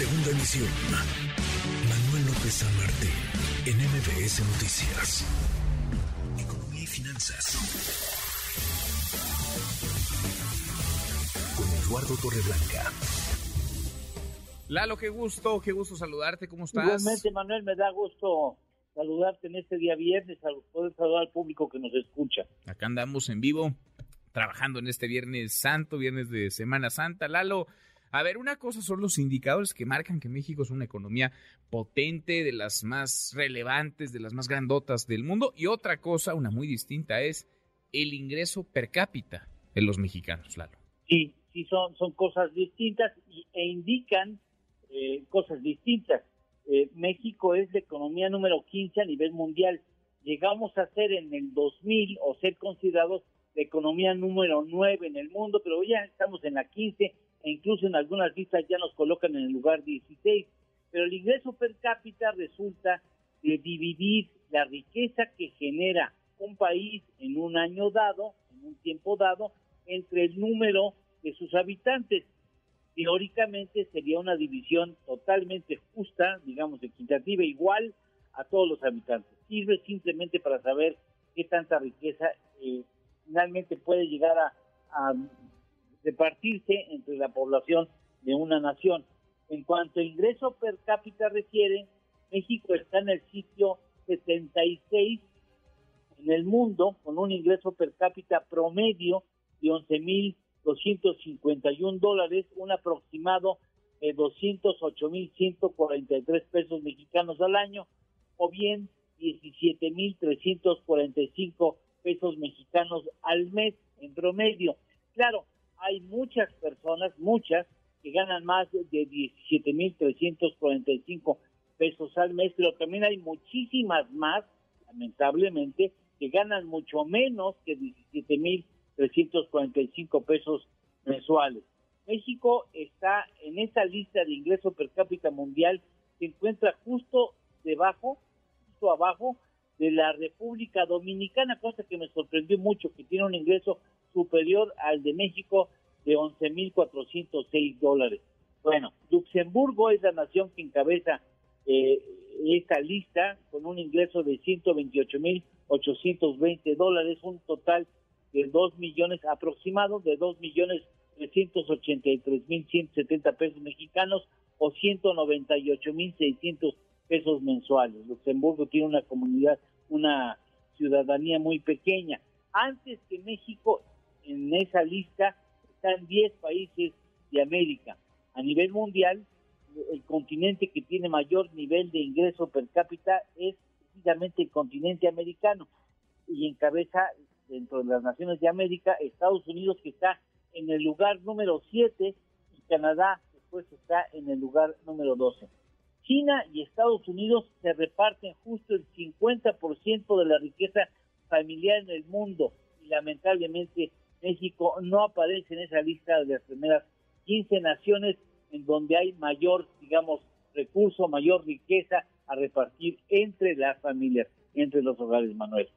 Segunda emisión. Manuel López San Martín, en MBS Noticias. Economía y finanzas. Con Eduardo Torreblanca. Lalo, qué gusto, qué gusto saludarte, ¿cómo estás? Igualmente, Manuel, me da gusto saludarte en este día viernes, poder saludar al público que nos escucha. Acá andamos en vivo, trabajando en este Viernes Santo, Viernes de Semana Santa. Lalo, a ver, una cosa son los indicadores que marcan que México es una economía potente, de las más relevantes, de las más grandotas del mundo, y otra cosa, una muy distinta, es el ingreso per cápita de los mexicanos, Lalo. Sí, sí, son, son cosas distintas e indican eh, cosas distintas. Eh, México es la economía número 15 a nivel mundial. Llegamos a ser en el 2000 o ser considerados la economía número 9 en el mundo, pero ya estamos en la 15 e incluso en algunas listas ya nos colocan en el lugar 16. Pero el ingreso per cápita resulta de dividir la riqueza que genera un país en un año dado, en un tiempo dado, entre el número de sus habitantes. Teóricamente sería una división totalmente justa, digamos equitativa, igual a todos los habitantes. Sirve simplemente para saber qué tanta riqueza eh, finalmente puede llegar a repartirse entre la población de una nación. En cuanto a ingreso per cápita refiere, México está en el sitio 76 en el mundo con un ingreso per cápita promedio de 11.251 dólares, un aproximado de 208.143 pesos mexicanos al año, o bien 17.345 pesos mexicanos al mes en promedio. Claro, hay muchas personas, muchas, que ganan más de 17.345 pesos al mes, pero también hay muchísimas más, lamentablemente, que ganan mucho menos que 17.345 pesos mensuales. México está en esa lista de ingreso per cápita mundial, se encuentra justo debajo, justo abajo de la República Dominicana, cosa que me sorprendió mucho, que tiene un ingreso superior al de México de 11.406 dólares. Bueno, Luxemburgo es la nación que encabeza eh, esta lista con un ingreso de 128.820 dólares, un total de 2 millones aproximados, de 2 millones 383.170 pesos mexicanos o 198.600 pesos mensuales. Luxemburgo tiene una comunidad, una ciudadanía muy pequeña. Antes que México en esa lista están 10 países de América. A nivel mundial, el continente que tiene mayor nivel de ingreso per cápita es precisamente el continente americano y encabeza dentro de las naciones de América Estados Unidos que está en el lugar número 7 y Canadá después está en el lugar número 12. China y Estados Unidos se reparten justo el 50% de la riqueza familiar en el mundo y lamentablemente México no aparece en esa lista de las primeras 15 naciones en donde hay mayor, digamos, recurso, mayor riqueza a repartir entre las familias, entre los hogares, Manuel.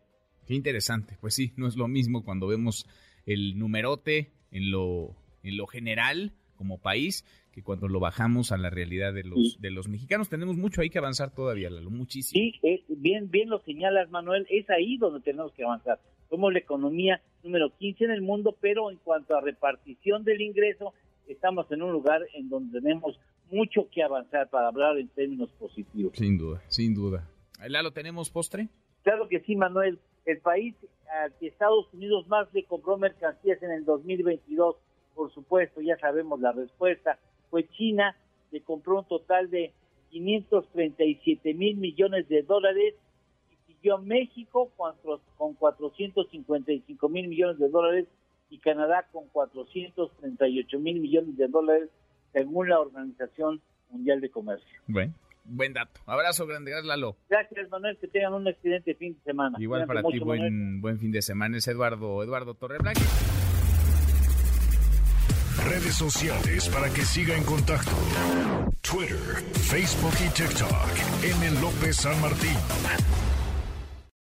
Qué interesante, pues sí, no es lo mismo cuando vemos el numerote en lo, en lo general como país que cuando lo bajamos a la realidad de los de los mexicanos tenemos mucho ahí que avanzar todavía, Lalo, muchísimo. Sí, bien bien lo señalas, Manuel, es ahí donde tenemos que avanzar. Somos la economía número 15 en el mundo, pero en cuanto a repartición del ingreso, estamos en un lugar en donde tenemos mucho que avanzar para hablar en términos positivos. Sin duda, sin duda. ¿Lalo, tenemos postre? Claro que sí, Manuel. El país al que Estados Unidos más le compró mercancías en el 2022, por supuesto, ya sabemos la respuesta, fue China, le compró un total de 537 mil millones de dólares México con, con 455 mil millones de dólares y Canadá con 438 mil millones de dólares según la Organización Mundial de Comercio. Bueno, buen dato. Abrazo grande, gracias Lalo. Gracias Manuel, que tengan un excelente fin de semana. Igual para ti, buen, buen fin de semana. Es Eduardo, Eduardo Torreblanca. Redes sociales para que siga en contacto: Twitter, Facebook y TikTok. M. López San Martín.